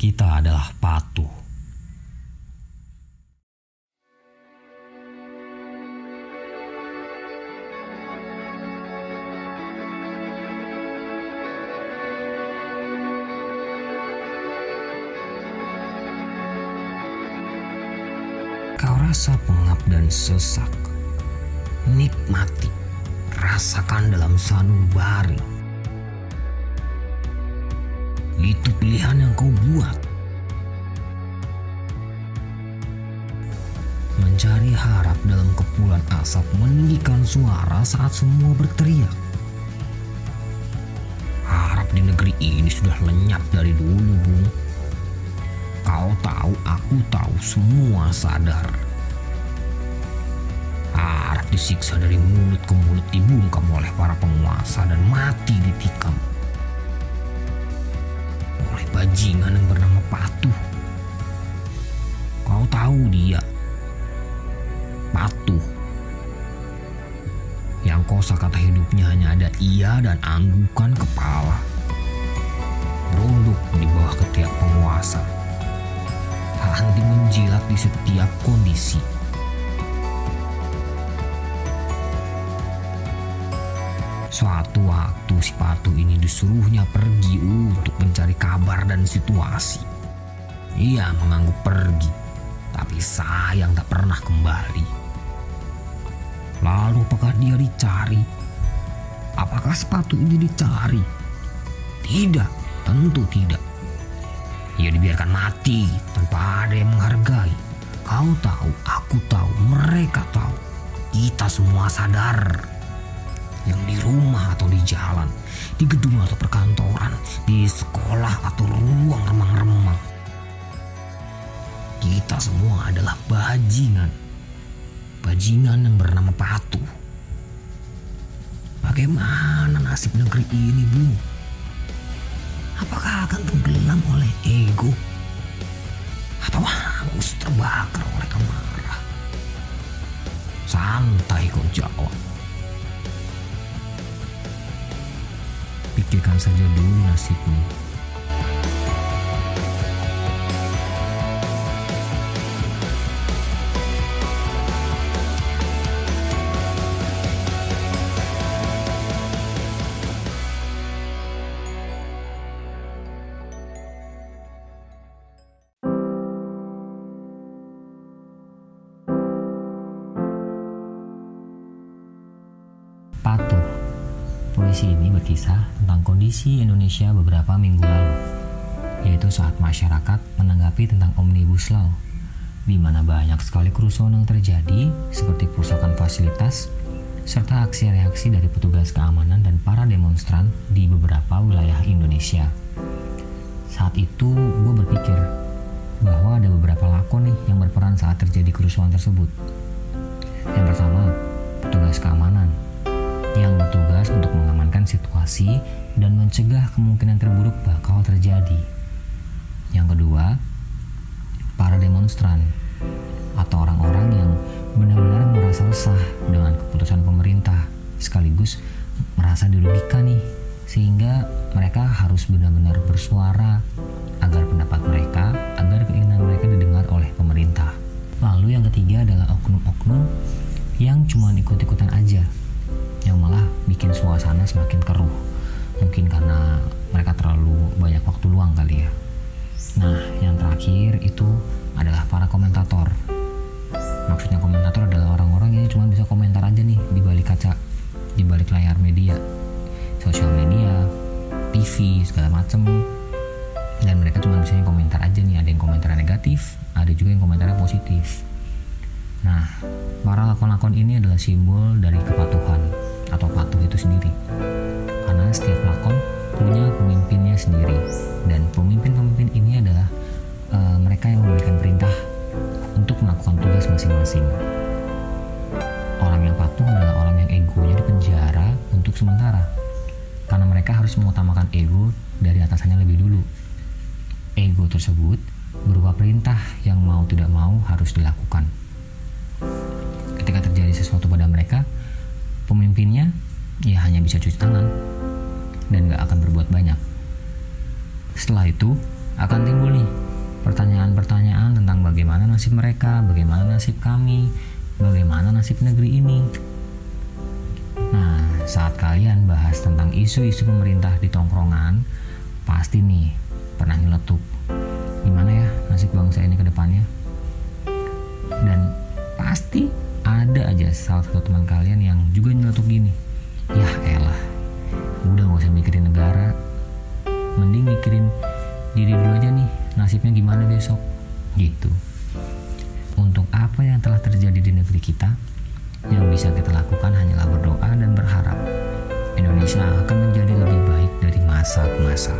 Kita adalah patuh. Kau rasa pengap dan sesak. Nikmati, rasakan dalam sanubari. Itu pilihan yang kau buat. Mencari harap dalam kepulan asap meninggikan suara saat semua berteriak. Harap di negeri ini sudah lenyap dari dulu, Bung. Kau tahu, aku tahu, semua sadar. Harap disiksa dari mulut ke mulut dibungkam oleh para penguasa dan mati ditikam. Oleh bajingan yang bernama Patuh. Kau tahu dia. Patuh. Yang kosa kata hidupnya hanya ada ia dan anggukan kepala. Berunduk di bawah ketiak penguasa henti menjilat di setiap kondisi. Suatu waktu si patu ini disuruhnya pergi untuk mencari kabar dan situasi. Ia mengangguk pergi, tapi sayang tak pernah kembali. Lalu apakah dia dicari? Apakah sepatu ini dicari? Tidak, tentu tidak. Ia dibiarkan mati tanpa ada yang menghargai. Kau tahu, aku tahu, mereka tahu. Kita semua sadar. Yang di rumah atau di jalan, di gedung atau perkantoran, di sekolah atau ruang remang-remang. Kita semua adalah bajingan. Bajingan yang bernama Patuh. Bagaimana nasib negeri ini, Bung? Apakah akan tenggelam oleh ego? Atau hangus terbakar oleh amarah? Santai kau jawab. Pikirkan saja dulu nasibmu. Ini berkisah tentang kondisi Indonesia beberapa minggu lalu, yaitu saat masyarakat menanggapi tentang Omnibus Law, di mana banyak sekali kerusuhan yang terjadi seperti perusakan fasilitas, serta aksi reaksi dari petugas keamanan dan para demonstran di beberapa wilayah Indonesia. Saat itu gue berpikir bahwa ada beberapa lakon nih yang berperan saat terjadi kerusuhan tersebut. Yang pertama, petugas keamanan yang bertugas untuk mengamankan situasi dan mencegah kemungkinan terburuk bakal terjadi. Yang kedua, para demonstran atau orang-orang yang benar-benar merasa resah dengan keputusan pemerintah sekaligus merasa dirugikan nih sehingga mereka harus benar-benar bersuara agar pendapat mereka, agar keinginan mereka didengar oleh pemerintah. Lalu yang ketiga adalah oknum-oknum yang cuma ikut-ikutan aja suasana semakin keruh. Mungkin karena mereka terlalu banyak waktu luang kali ya. Nah, yang terakhir itu adalah para komentator. Maksudnya komentator adalah orang-orang yang cuma bisa komentar aja nih di balik kaca, di balik layar media, sosial media, TV segala macem. Dan mereka cuma bisa komentar aja nih, ada yang komentar negatif, ada juga yang komentarnya positif. Nah, para lakon-lakon ini adalah simbol dari kepatuhan atau patuh itu sendiri. Karena setiap lakon punya pemimpinnya sendiri dan pemimpin-pemimpin ini adalah uh, mereka yang memberikan perintah untuk melakukan tugas masing-masing. Orang yang patuh adalah orang yang egonya dipenjara untuk sementara. Karena mereka harus mengutamakan ego dari atasannya lebih dulu. Ego tersebut berupa perintah yang mau tidak mau harus dilakukan. Ketika terjadi sesuatu pada mereka, pemimpinnya ya hanya bisa cuci tangan dan gak akan berbuat banyak. Setelah itu, akan timbul nih pertanyaan-pertanyaan tentang bagaimana nasib mereka, bagaimana nasib kami, bagaimana nasib negeri ini. Nah, saat kalian bahas tentang isu-isu pemerintah di tongkrongan, pasti nih pernah nyeletuk. Gimana ya nasib bangsa ini ke depannya? Dan pasti ada aja salah satu teman kalian yang juga nyeletuk gini. Ya elah, udah gak usah mikirin negara, mending mikirin diri dulu aja nih nasibnya gimana besok gitu untuk apa yang telah terjadi di negeri kita yang bisa kita lakukan hanyalah berdoa dan berharap Indonesia akan menjadi lebih baik dari masa ke masa.